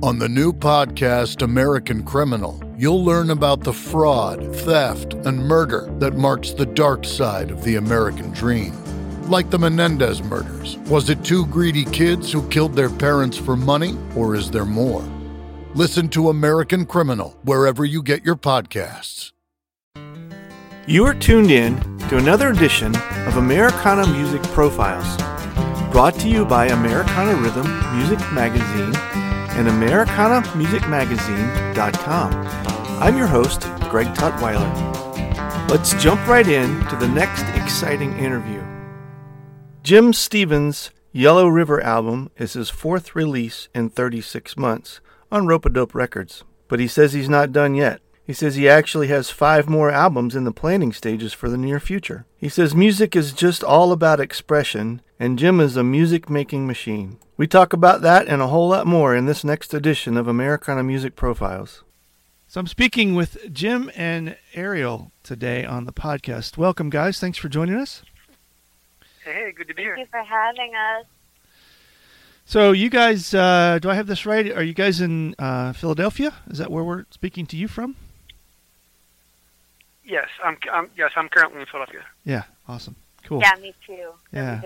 On the new podcast, American Criminal, you'll learn about the fraud, theft, and murder that marks the dark side of the American dream. Like the Menendez murders, was it two greedy kids who killed their parents for money, or is there more? Listen to American Criminal wherever you get your podcasts. You are tuned in to another edition of Americana Music Profiles, brought to you by Americana Rhythm Music Magazine and AmericanaMusicMagazine.com. I'm your host, Greg Tutwiler. Let's jump right in to the next exciting interview. Jim Stephens' Yellow River album is his fourth release in 36 months on Ropeadope Records, but he says he's not done yet. He says he actually has five more albums in the planning stages for the near future. He says music is just all about expression, and Jim is a music making machine. We talk about that and a whole lot more in this next edition of Americana Music Profiles. So I'm speaking with Jim and Ariel today on the podcast. Welcome, guys. Thanks for joining us. Hey, good to be here. Thank you for having us. So you guys, uh, do I have this right? Are you guys in uh, Philadelphia? Is that where we're speaking to you from? Yes, I'm, I'm. Yes, I'm currently in Philadelphia. Yeah, awesome, cool. Yeah, me too. Yeah.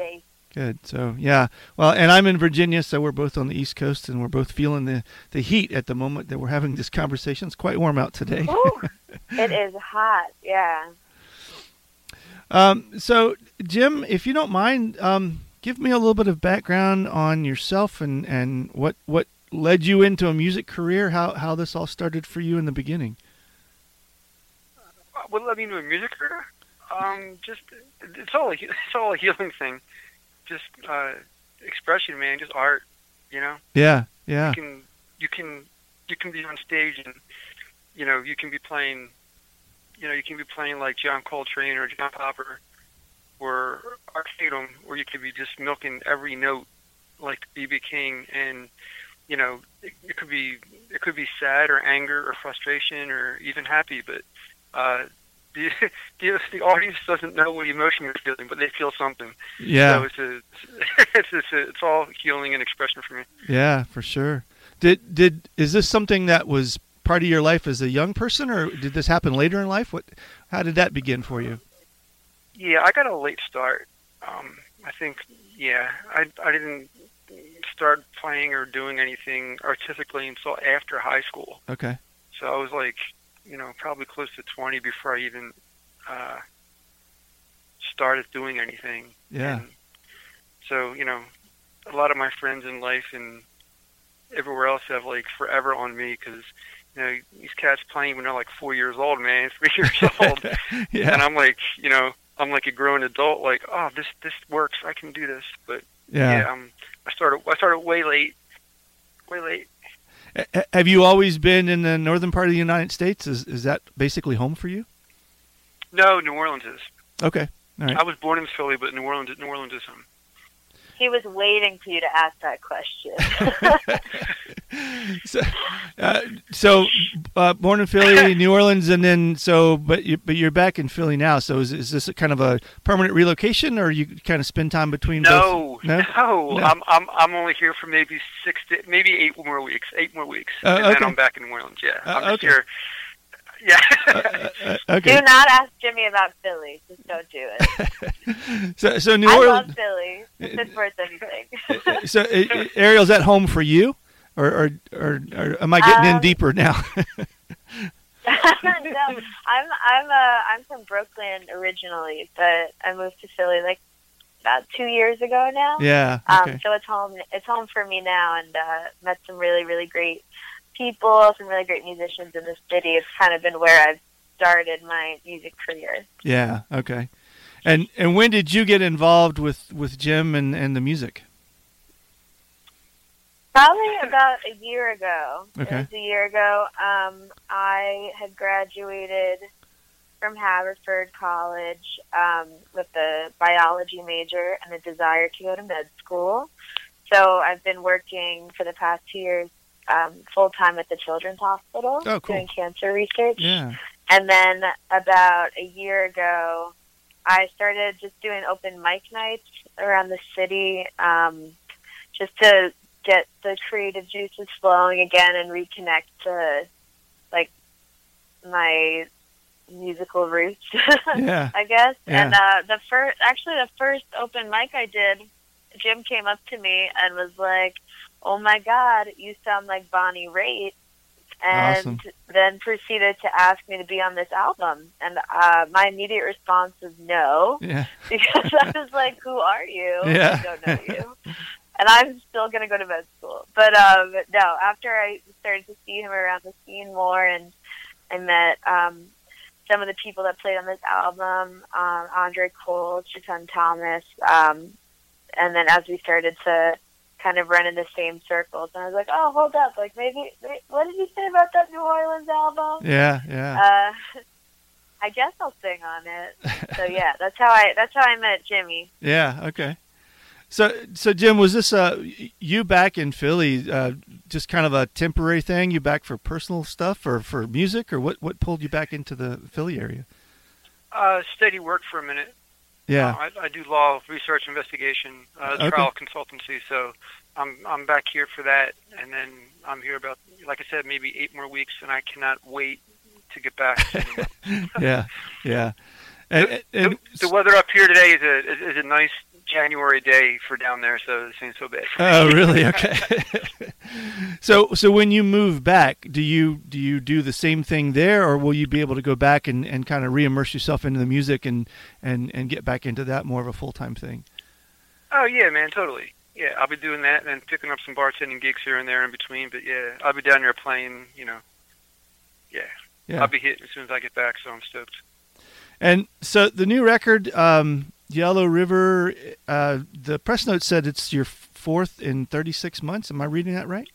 Every day. Good. So yeah, well, and I'm in Virginia, so we're both on the East Coast, and we're both feeling the the heat at the moment that we're having this conversation. It's quite warm out today. Ooh, it is hot. Yeah. Um, so Jim, if you don't mind, um, give me a little bit of background on yourself and and what what led you into a music career. How how this all started for you in the beginning. Uh, What led me into a music career? Um, just it's all a, he- it's all a healing thing. Just uh, expression, man. Just art. You know, Yeah. Yeah. you can you can you can be on stage and you know you can be playing. You know, you can be playing like John Coltrane or John Popper or Art Tatum, or you could be just milking every note like B.B. King, and you know, it, it could be it could be sad or anger or frustration or even happy, but uh, the, the the audience doesn't know what emotion you're feeling, but they feel something. Yeah. So it's a, it's it's, a, it's all healing and expression for me. Yeah, for sure. Did did is this something that was part of your life as a young person, or did this happen later in life? What, how did that begin for you? Yeah, I got a late start. Um, I think, yeah, I I didn't start playing or doing anything artistically until after high school. Okay. So I was like, you know, probably close to 20 before I even uh, started doing anything. Yeah. And so, you know, a lot of my friends in life and everywhere else have like forever on me because, you know, these cats playing when they're like four years old, man, three years old. yeah. And I'm like, you know, I'm like a grown adult, like, oh, this this works. I can do this. But yeah. yeah, um, I started I started way late, way late. A- Have you always been in the northern part of the United States? Is is that basically home for you? No, New Orleans is. Okay. All right. I was born in Philly, but New Orleans New Orleans is home. He was waiting for you to ask that question. so, uh, so uh, born in Philly, New Orleans, and then so, but you, but you're back in Philly now. So is, is this a kind of a permanent relocation, or you kind of spend time between No, both? No, no, No. I'm I'm I'm only here for maybe six, to, maybe eight more weeks, eight more weeks, Uh, and then okay. I'm back in New Orleans. Yeah, Uh, I'm just okay. here. Yeah. Uh, uh, okay. Do not ask Jimmy about Philly. Just don't do it. So, so New I Orleans. love Philly. If it's worth anything. so uh, Ariel's at home for you, or or, or, or am I getting in Um, deeper now? no, I'm I'm uh I'm from Brooklyn originally, but I moved to Philly like about two years ago now. yeah. Um, Okay. so it's home. It's home for me now, and uh, met some really, really great people, some really great musicians in the city. It's kind of been where I've started my music career. Yeah. Okay. And and when did you get involved with with Jim and and the music? Probably about a year ago. Okay. It was a year ago. Um, I had graduated from Haverford College um, with a biology major and a desire to go to med school. So I've been working for the past two years um, full time at the Children's Hospital Oh, cool. doing cancer research. Yeah. And then about a year ago, I started just doing open mic nights around the city um, just to get the creative juices flowing again and reconnect to like my musical roots, Yeah. I guess. Yeah. And uh, the first, actually, the first open mic I did, Jim came up to me and was like, "Oh my God, you sound like Bonnie Raitt." And Awesome. then proceeded to ask me to be on this album, and uh, my immediate response was no, Yeah. because I was like, "Who are you? Yeah. I don't know you." and I'm still gonna go to med school. But um, no, after I started to see him around the scene more, and I met um, some of the people that played on this album, um, Andre Cole, Chetan Thomas, um, and then as we started to kind of run in the same circles, and I was like, oh, hold up, like maybe, wait, what did you say about that New Orleans album? Yeah. Yeah. Uh, I guess I'll sing on it. So yeah, that's how I that's how I met Jimmy. Yeah. Okay. So, so Jim, was this uh, you back in Philly? Uh, just kind of a temporary thing. You back for personal stuff or for music, or what? What pulled you back into the Philly area? Uh, steady work for a minute. Yeah. Uh, I, I do law research investigation, uh, Okay. trial consultancy. So I'm I'm back here for that, and then I'm here about, like I said, maybe eight more weeks, and I cannot wait to get back. yeah. Yeah. And, and, the, the weather up here today is a is, is a nice January day for down there, so it seems so bad. Oh, really? Okay. so, so when you move back, do you do you do the same thing there, or will you be able to go back and, and kind of re-immerse yourself into the music and, and, and get back into that more of a full time thing? Oh yeah, man, totally. Yeah, I'll be doing that and then picking up some bartending gigs here and there in between. But yeah, I'll be down there playing. You know, yeah, Yeah. I'll be hitting as soon as I get back. So I'm stoked. And so the new record, um, Yellow River, uh, the press note said it's your fourth in 36 months. Am I reading that right?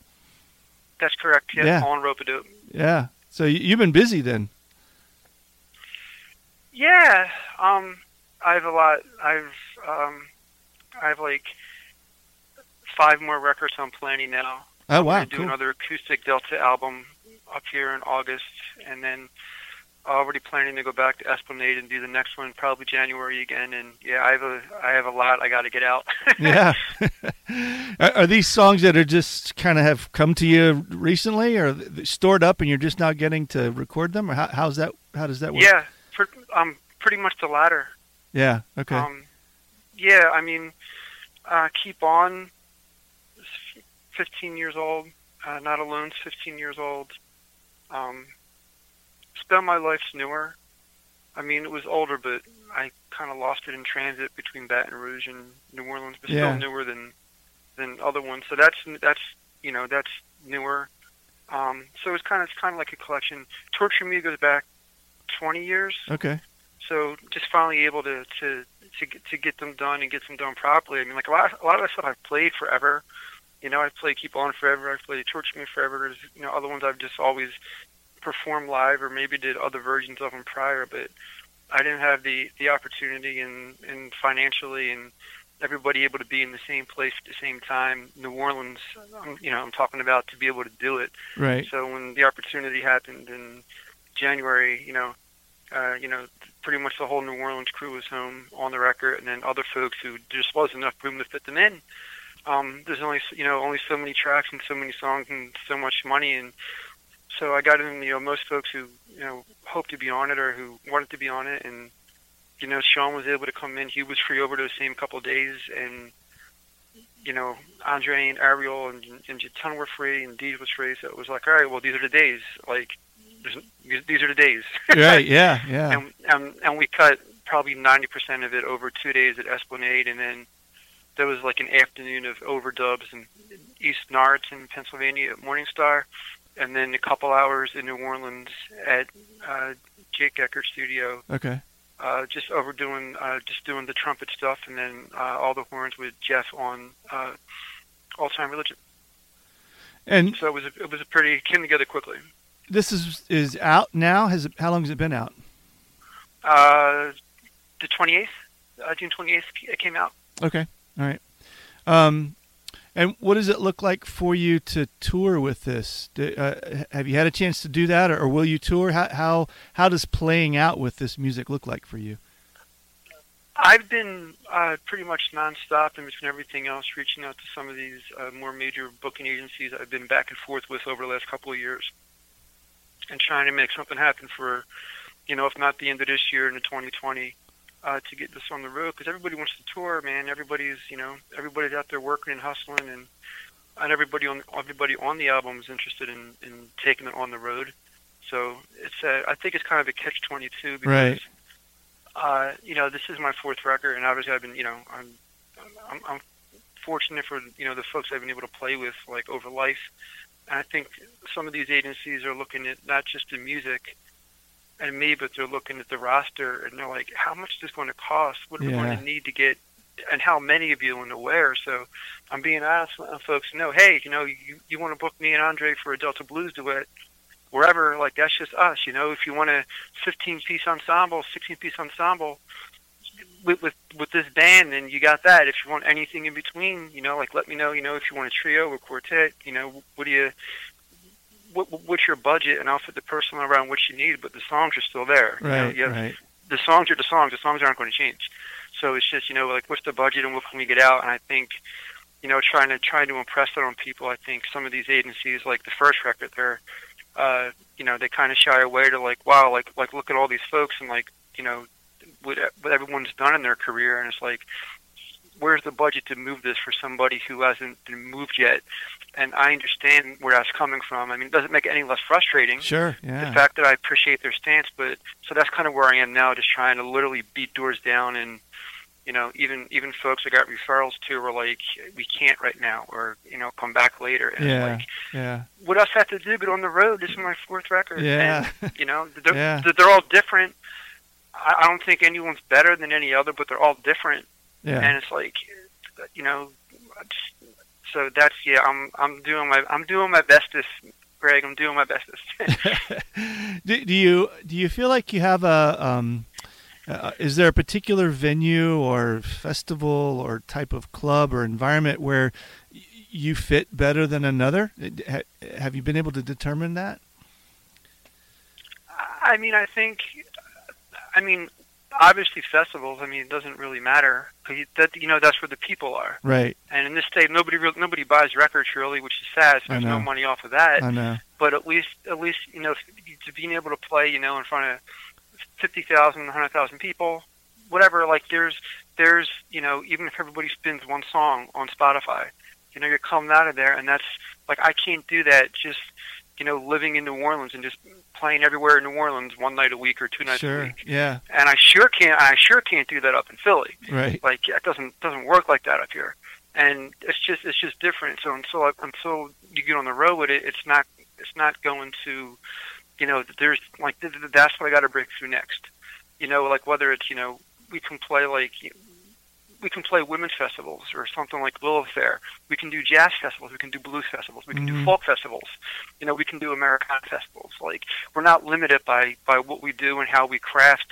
That's correct. Yeah, Yeah. on rope. Yeah. So you- you've been busy then. Yeah, um, I have a lot. I've um, I have like five more records I'm planning now. Oh I'm wow, do cool. another acoustic Delta album up here in August, and then already planning to go back to Esplanade and do the next one probably January again. And yeah, I have a I have a lot I got to get out. yeah. are, these songs that are just kind of have come to you recently, or stored up, and you're just now getting to record them, or how, how's that? How does that work? yeah, um, pretty much the latter. Yeah. Okay. Um, yeah, I mean, uh, keep on. 15 years old. Uh, Not Alone's 15 years old. Um, Spend My Life's newer. I mean, it was older, but I kind of lost it in transit between Baton Rouge and New Orleans, but Yeah. still newer than than other ones. So that's that's you know that's newer. Um, so it's kind of it's kind of like a collection. Torture Me goes back 20 years. okay. So just finally able to to to get, to get them done and get them done properly. I mean, like a lot a lot of that stuff I've played forever. You know, I've played Keep On Forever. I've played Torture Me Forever. There's you know other ones I've just always performed live or maybe did other versions of them prior, but I didn't have the the opportunity and and financially and everybody able to be in the same place at the same time. New Orleans, you know, I'm talking about to be able to do it. Right. So when the opportunity happened in January, you know, uh, you know, pretty much the whole New Orleans crew was home on the record, and then other folks who just wasn't enough room to fit them in. Um, there's only you know only so many tracks and so many songs and so much money, and so I got in you know most folks who you know hoped to be on it or who wanted to be on it, and you know Sean was able to come in. He was free over those same couple of days, and you know Andre and Ariel and and Jatan were free, and Deej was free. So it was like, all right, well these are the days. Like these are the days. right. Yeah. Yeah. and, and and we cut probably ninety percent of it over two days at Esplanade, and then there was like an afternoon of overdubs in East Nards in Pennsylvania at Morningstar, and then a couple hours in New Orleans at uh, Jake Eckert Studio, Okay. uh, just overdoing uh, just doing the trumpet stuff, and then uh, all the horns with Jeff on uh, Old Time Religion. And so it was a, it was a pretty it came together quickly. This is is out now. Has it, how long has it been out? Uh, the twenty eighth, uh, June twenty eighth, it came out. Okay, all right. Um, and what does it look like for you to tour with this? Do, uh, have you had a chance to do that, or, or will you tour? How, how how does playing out with this music look like for you? I've been uh, pretty much nonstop in between everything else, reaching out to some of these uh, more major booking agencies I've been back and forth with over the last couple of years, and trying to make something happen for, you know, if not the end of this year into 2020, uh, to get this on the road because everybody wants to tour, man. Everybody's, you know, everybody's out there working and hustling, and and everybody on everybody on the album is interested in in taking it on the road. So it's a, I think it's kind of a catch 22 because. Right uh, you know, this is my fourth record, and obviously I've been, you know, I'm, I'm, I'm fortunate for you know the folks I've been able to play with like over life. And I think some of these agencies are looking at not just the music and me, but they're looking at the roster and they're like, how much is this going to cost? What are we going to need to get? And how many of you want to wear? So I'm being honest, letting folks know, hey, you know, you, you want to book me and Andre for a Delta Blues duet wherever, like that's just us, you know. If you want a 15 piece ensemble, 16 piece ensemble with, with with this band, then you got that. If you want anything in between, you know, like let me know, you know, if you want a trio or quartet, you know, what do you what, what's your budget, and I'll fit the person around what you need. But the songs are still there. Right, you know, right. The songs are the songs. The songs aren't going to change. So it's just you know like what's the budget and what can we get out? And I think you know trying to trying to impress that on people. I think some of these agencies like the first record, they're uh, you know, they kind of shy away to like, wow, like like look at all these folks and like, you know, what, what everyone's done in their career, and it's like, where's the budget to move this for somebody who hasn't been moved yet? And I understand where that's coming from. I mean, it doesn't make it any less frustrating. Sure, yeah. The fact that I appreciate their stance, but so that's kind of where I am now, just trying to literally beat doors down and you know, even even folks I got referrals to were like, we can't right now, or you know, come back later. And yeah, like, yeah. What else have to do? But on the road. This is my fourth record. Yeah, and, you know, they're, yeah. they're all different. I, I don't think anyone's better than any other, but they're all different. Yeah, and it's like, you know, so that's yeah. I'm I'm doing my I'm doing my bestest. Greg, I'm doing my bestest. do, do you do you feel like you have a um, uh, is there a particular venue or festival or type of club or environment where y- you fit better than another? Ha- have you been able to determine that? I mean, I think, I mean, obviously festivals. I mean, it doesn't really matter that you know that's where the people are. Right. And in this state, nobody really, nobody buys records really, which is sad. So there's no money off of that. I know. But at least, at least you know, to being able to play, you know, in front of fifty thousand, hundred thousand people, whatever. Like there's there's you know even if everybody spins one song on Spotify, you know you're coming out of there, and that's like I can't do that just you know living in New Orleans and just playing everywhere in New Orleans one night a week or two nights sure. a week. Yeah. And I sure can't I sure can't do that up in Philly. Right. Like it doesn't doesn't work like that up here. And it's just it's just different. So until until you get on the road with it, it's not it's not going to you know, there's like that's what I got to break through next. You know, like whether it's you know we can play like we can play women's festivals or something like Lilith Fair. We can do jazz festivals. We can do blues festivals. We can Mhm. do folk festivals. You know, we can do Americana festivals. Like we're not limited by by what we do and how we craft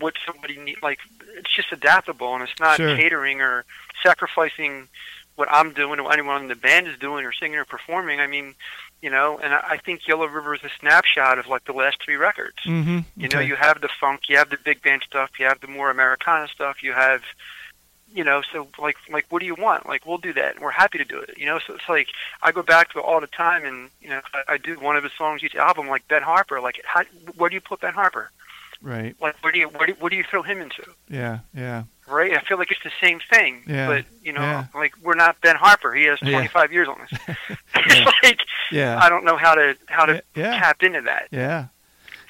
what somebody need. Like it's just adaptable and it's not Sure. catering or sacrificing what I'm doing or what anyone in the band is doing or singing or performing. I mean, you know, and I I think Yellow River is a snapshot of like the last three records. Mm-hmm. You know, you have the funk, you have the big band stuff, you have the more Americana stuff, you have, you know, so like, like, what do you want? Like, we'll do that, and we're happy to do it. You know, so it's like I go back to it all the time, and you know, I, I do one of his songs each album, like Ben Harper. Like, how, where do you put Ben Harper? right. Like, where do you, where do, what do you throw him into? Yeah. Yeah. Right? I feel like it's the same thing, Yeah, but you know, yeah. like we're not Ben Harper. He has Yeah. 25 years on this. Yeah. like Yeah. I don't know how to how to Yeah. tap into that. Yeah.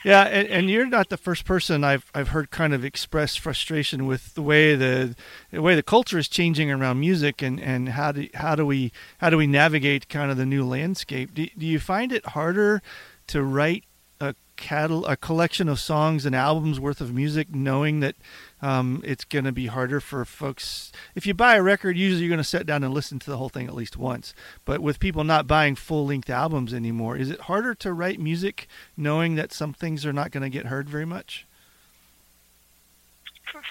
Yeah, and, and you're not the first person I've I've heard kind of express frustration with the way the, the way the culture is changing around music and, and how do how do we how do we navigate kind of the new landscape? Do, do you find it harder to write a cattle a collection of songs and albums worth of music, knowing that um, it's going to be harder for folks. If you buy a record, usually you're going to sit down and listen to the whole thing at least once. But with people not buying full length albums anymore, is it harder to write music knowing that some things are not going to get heard very much?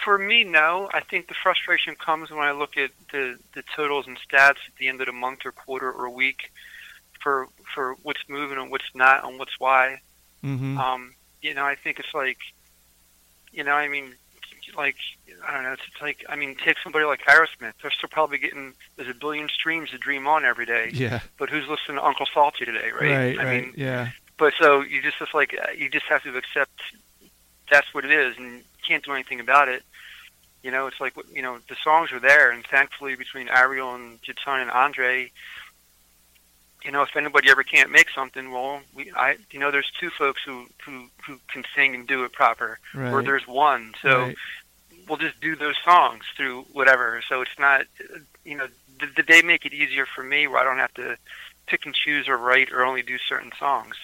For me, no. I think the frustration comes when I look at the, the totals and stats at the end of the month or quarter or week for for what's moving and what's not and what's why. Mm-hmm. Um, you know, I think it's like, you know, I mean, like I don't know. It's, it's like I mean, take somebody like Aerosmith. They're still probably getting there's a billion streams to Dream On every day. Yeah. But who's listening to Uncle Salty today, right? Right. I right. mean, yeah. but so you just it's like uh, you just have to accept that's what it is, and you can't do anything about it. You know, it's like you know the songs are there, and thankfully between Ariel and Jitan and Andre, you know, if anybody ever can't make something, well, we, I, you know, there's two folks who who who can sing and do it proper, Right. or there's one. So Right. We'll just do those songs through whatever. So it's not, you know, did, th- they make it easier for me where I don't have to pick and choose or write or only do certain songs.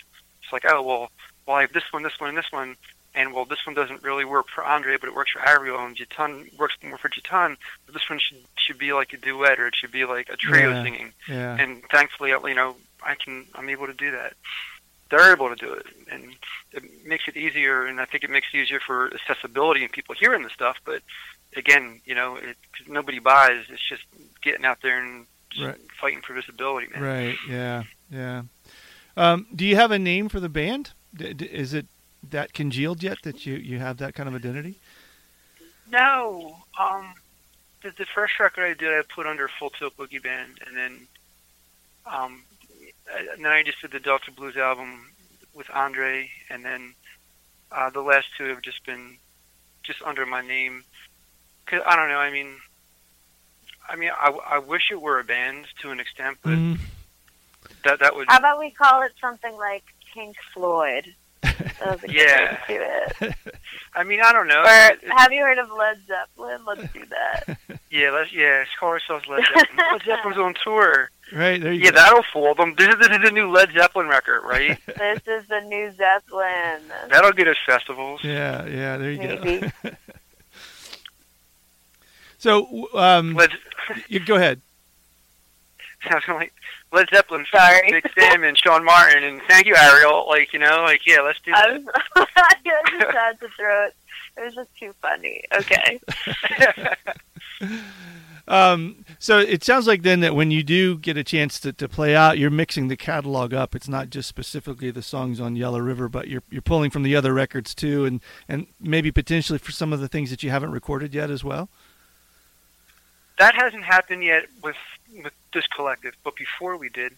It's like, oh well, well I have this one, this one, and this one, and well this one doesn't really work for Andre, but it works for Ariel, and Jitan works more for Jitan. But this one should should be like a duet or it should be like a trio Yeah. singing. Yeah. And thankfully, you know, I can I'm able to do that. They're able to do it, and it makes it easier. And I think it makes it easier for accessibility and people hearing the stuff. But again, you know, it, 'cause nobody buys. It's just getting out there and Right. fighting for visibility, man. Right. Yeah. Yeah. Um, do you have a name for the band? D- d- is it that congealed yet that you, you have that kind of identity? No, um, the, the first record I did, I put under Full Tilt Boogie Band, and then, um, I- and then I just did the Delta Blues album with Andre, and then uh, the last two have just been just under my name. Cause I don't know. I mean, I mean, I, I wish it were a band to an extent, but Mhm. that that would How about we call it something like Pink Floyd? That a good Yeah. to it. I mean, I don't know. Or have you heard of Led Zeppelin? Let's do that. yeah, let's yeah. Let's call ourselves Led Zeppelin. Led Zeppelin's on tour. Right. There you Yeah, go. that'll fool them. This is, this is the new Led Zeppelin record, right? this is the new Zeppelin. That'll get us festivals. Yeah. Yeah. There you Maybe. go. so, um, Led, you go ahead. sounds like Led Zeppelin, Sorry. Big Sam, and Sean Martin, and thank you, Ariel. Like you know, like yeah, let's do I that. was I just had to throw it. It was just too funny. Okay. Um, so it sounds like then that when you do get a chance to, to play out, you're mixing the catalog up. It's not just specifically the songs on Yellow River, but you're you're pulling from the other records too, and and maybe potentially for some of the things that you haven't recorded yet as well. that hasn't happened yet with with this collective, but before we did,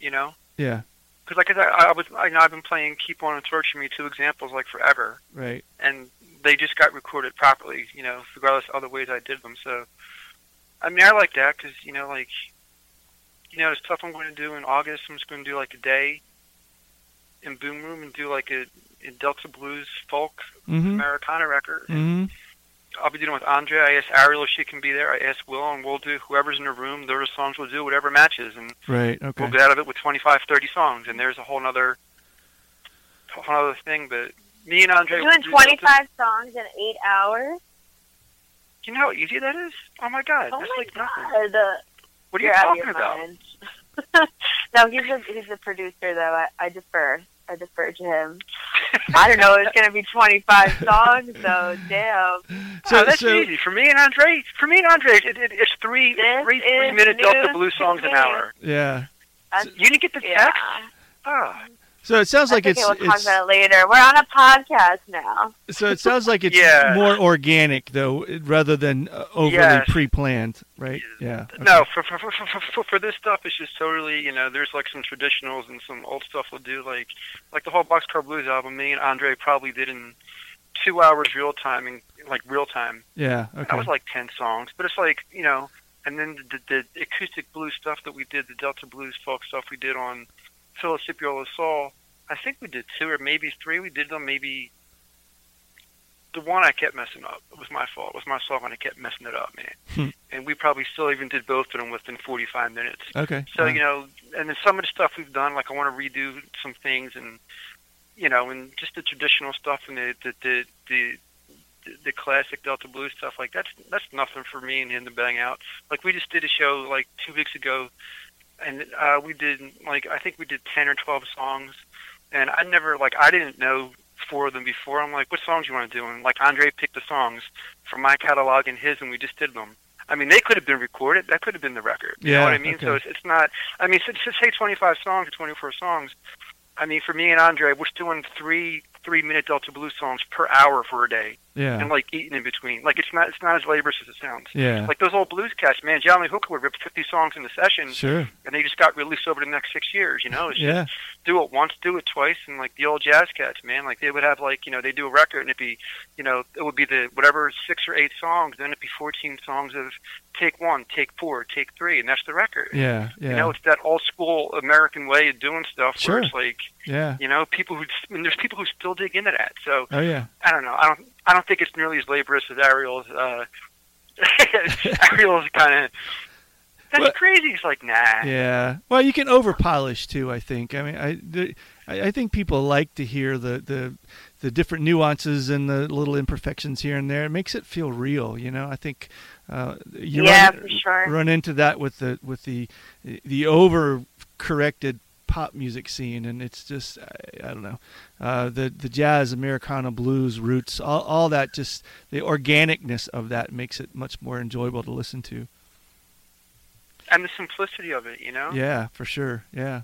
you know, Yeah. because like I I, was I know I've been playing Keep On and Torture Me two examples like forever, Right. and they just got recorded properly, you know, regardless of other ways I did them. So, I mean, I like that because you know, like, you know, the stuff I'm going to do in August, I'm just going to do like a day in Boom Room and do like a, a Delta Blues folk Mm-hmm. Americana record. Mm-hmm. I'll be doing it with Andrea. I asked Ariel if she can be there. I asked Will, and we'll do whoever's in the room. Those songs we'll do, whatever matches, and Right. Okay. we'll get out of it with 25, 30 songs. And there's a whole other, whole other thing. But me and Andre Doing will do 25 songs in eight hours? You know how easy that is? Oh my god, Oh that's my like nothing. god. Uh, What are you You're out talking about? no, he's a he's a producer though. I, I defer. I defer to him. I don't know. It's gonna be 25 songs, so damn. So oh, that's so easy for me and Andre. For me and Andre, it, it, it's three This three is three minute Delta news Blues to songs an hour. yeah. That's- You didn't get the yeah. text? So it sounds like That's it's, okay, we'll talk it's about it later. We're on a podcast now. so it sounds like it's Yeah. more organic though, rather than uh, overly Yes. pre-planned, right? Yeah. okay. No, for for, for for for for this stuff, it's just totally you know. There's like some traditionals and some old stuff we'll do, like like the whole Boxcar Blues album. Me and Andre probably did in two hours real time and like real time. Yeah. Okay. That was like ten songs, but it's like you know. And then the, the, the acoustic blues stuff that we did, the Delta blues folk stuff we did on Philip Scipiola Soul. I think we did two or maybe three. We did them maybe. The one I kept messing up. It was my fault. It was my song, and I kept messing it up, man. Hmm. and we probably still even did both of them within 45 minutes. okay. So Uh, you know, and then some of the stuff we've done, like I want to redo some things, and you know, and just the traditional stuff and the the the, the the classic Delta blues stuff, like that's that's nothing for me and him to bang out. Like we just did a show like two weeks ago, and uh, we did like I think we did ten or twelve songs, and I never like I didn't know four of them before. I'm like, what songs you want to do? And like Andre picked the songs from my catalog and his, and we just did them. I mean, they could have been recorded. That could have been the record. You Yeah, know what I mean? okay. So it's, it's not. I mean, so, so say 25 songs or 24 songs. I mean, for me and Andre, we're doing three three minute Delta blues songs per hour for a day, Yeah. and like eating in between. Like it's not it's not as laborious as it sounds. Yeah. Like those old blues cats, man. John Lee Hooker would rip 50 songs in a session, Sure. and they just got released over the next six years. You know, it's just Yeah. do it once, do it twice, and like the old jazz cats, man, like they would have like you know they do a record and it'd be you know it would be the whatever six or eight songs, then it'd be fourteen songs of take one, take four, take three, and that's the record. Yeah. Yeah. You know, it's that old school American way of doing stuff Sure. where it's like yeah. you know people who and there's people who still dig into that. So Oh yeah. I don't know. I don't I don't think it's nearly as laborious as Ariel's. Uh, Ariel's kind of. That's Well- crazy. It's like, nah. Yeah. Well, you can over polish too. I think. I mean, I, the, I I think people like to hear the, the the different nuances and the little imperfections here and there. It makes it feel real. You know. I think. Uh, you Yeah, run, for sure. run into that with the with the the over corrected pop music scene, and it's just I, I don't know uh, the the jazz, Americana, blues roots, all all that. Just the organicness of that makes it much more enjoyable to listen to. And the simplicity of it, you know. Yeah, for sure. Yeah.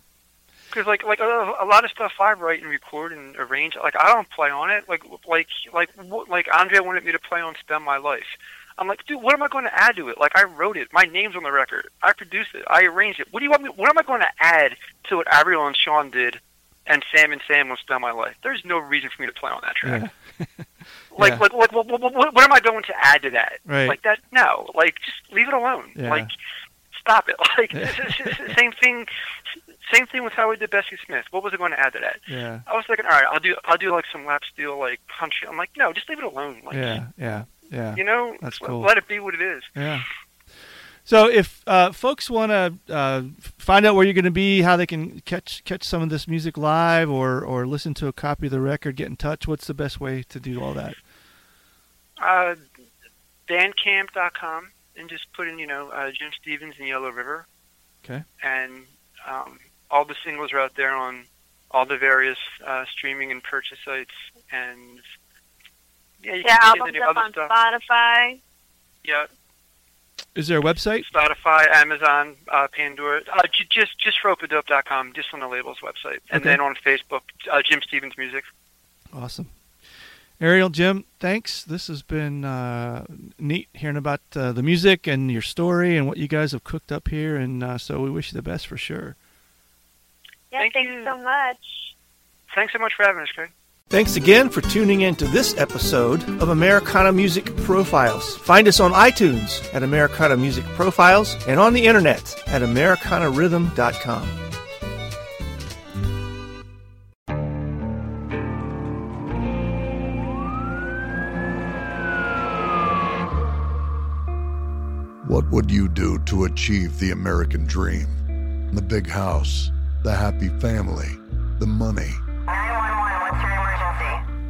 Because like like a, a lot of stuff I write and record and arrange, like I don't play on it. Like like like like Andre wanted me to play on "Spend My Life." I'm like, dude, what am I going to add to it? Like I wrote it, my name's on the record, I produced it, I arranged it. What do you want me? What am I going to add to what Ariel and Sean did, and Sam and Sam on "Spend My Life"? There's no reason for me to play on that track. Yeah. Like Yeah. like like what, what, what, what am I going to add to that? Right. Like that? No. Like just leave it alone. Yeah. Like stop it. Like same thing. Same thing with how we did Bessie Smith. What was I going to add to that? Yeah. I was thinking, all right, I'll do I'll do like some lap steel like country. I'm like, no, just leave it alone. Like, Yeah. Yeah. Yeah. you know, That's let- cool. let it be what it is. Yeah. So if uh, folks want to uh, find out where you're going to be, how they can catch catch some of this music live, or or listen to a copy of the record, get in touch. What's the best way to do all that? Uh, Bandcamp.com and just put in, you know, uh, Jim Stephens and Yellow River. Okay. And um, all the singles are out there on all the various uh, streaming and purchase sites. And yeah, you Yeah, can see albums the up other on stuff. Spotify. Yeah, Is there a website? Spotify, Amazon, uh, Pandora, uh, j- just just ropeadope.com, just on the label's website, and Okay. then on Facebook, uh, Jim Stephens Music. Awesome. Ariel, Jim, thanks. This has been uh, neat hearing about uh, the music and your story and what you guys have cooked up here. And uh, so we wish you the best for sure. Yeah, Thank thanks you. so much. Thanks so much for having us, Craig. Thanks again for tuning in to this episode of Americana Music Profiles. Find us on iTunes at Americana Music Profiles and on the internet at AmericanaRhythm.com. What would you do to achieve the American dream? The big house, the happy family, the money.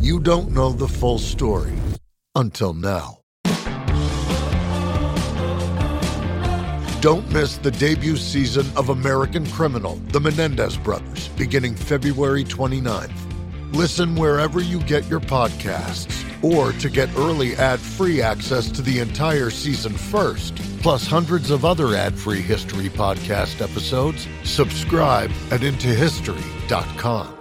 you don't know the full story. Until now. Don't miss the debut season of American Criminal, The Menendez Brothers, beginning February 29th. Listen wherever you get your podcasts Or to get early ad free access to the entire season first, plus hundreds of other ad free history podcast episodes, subscribe at IntoHistory.com.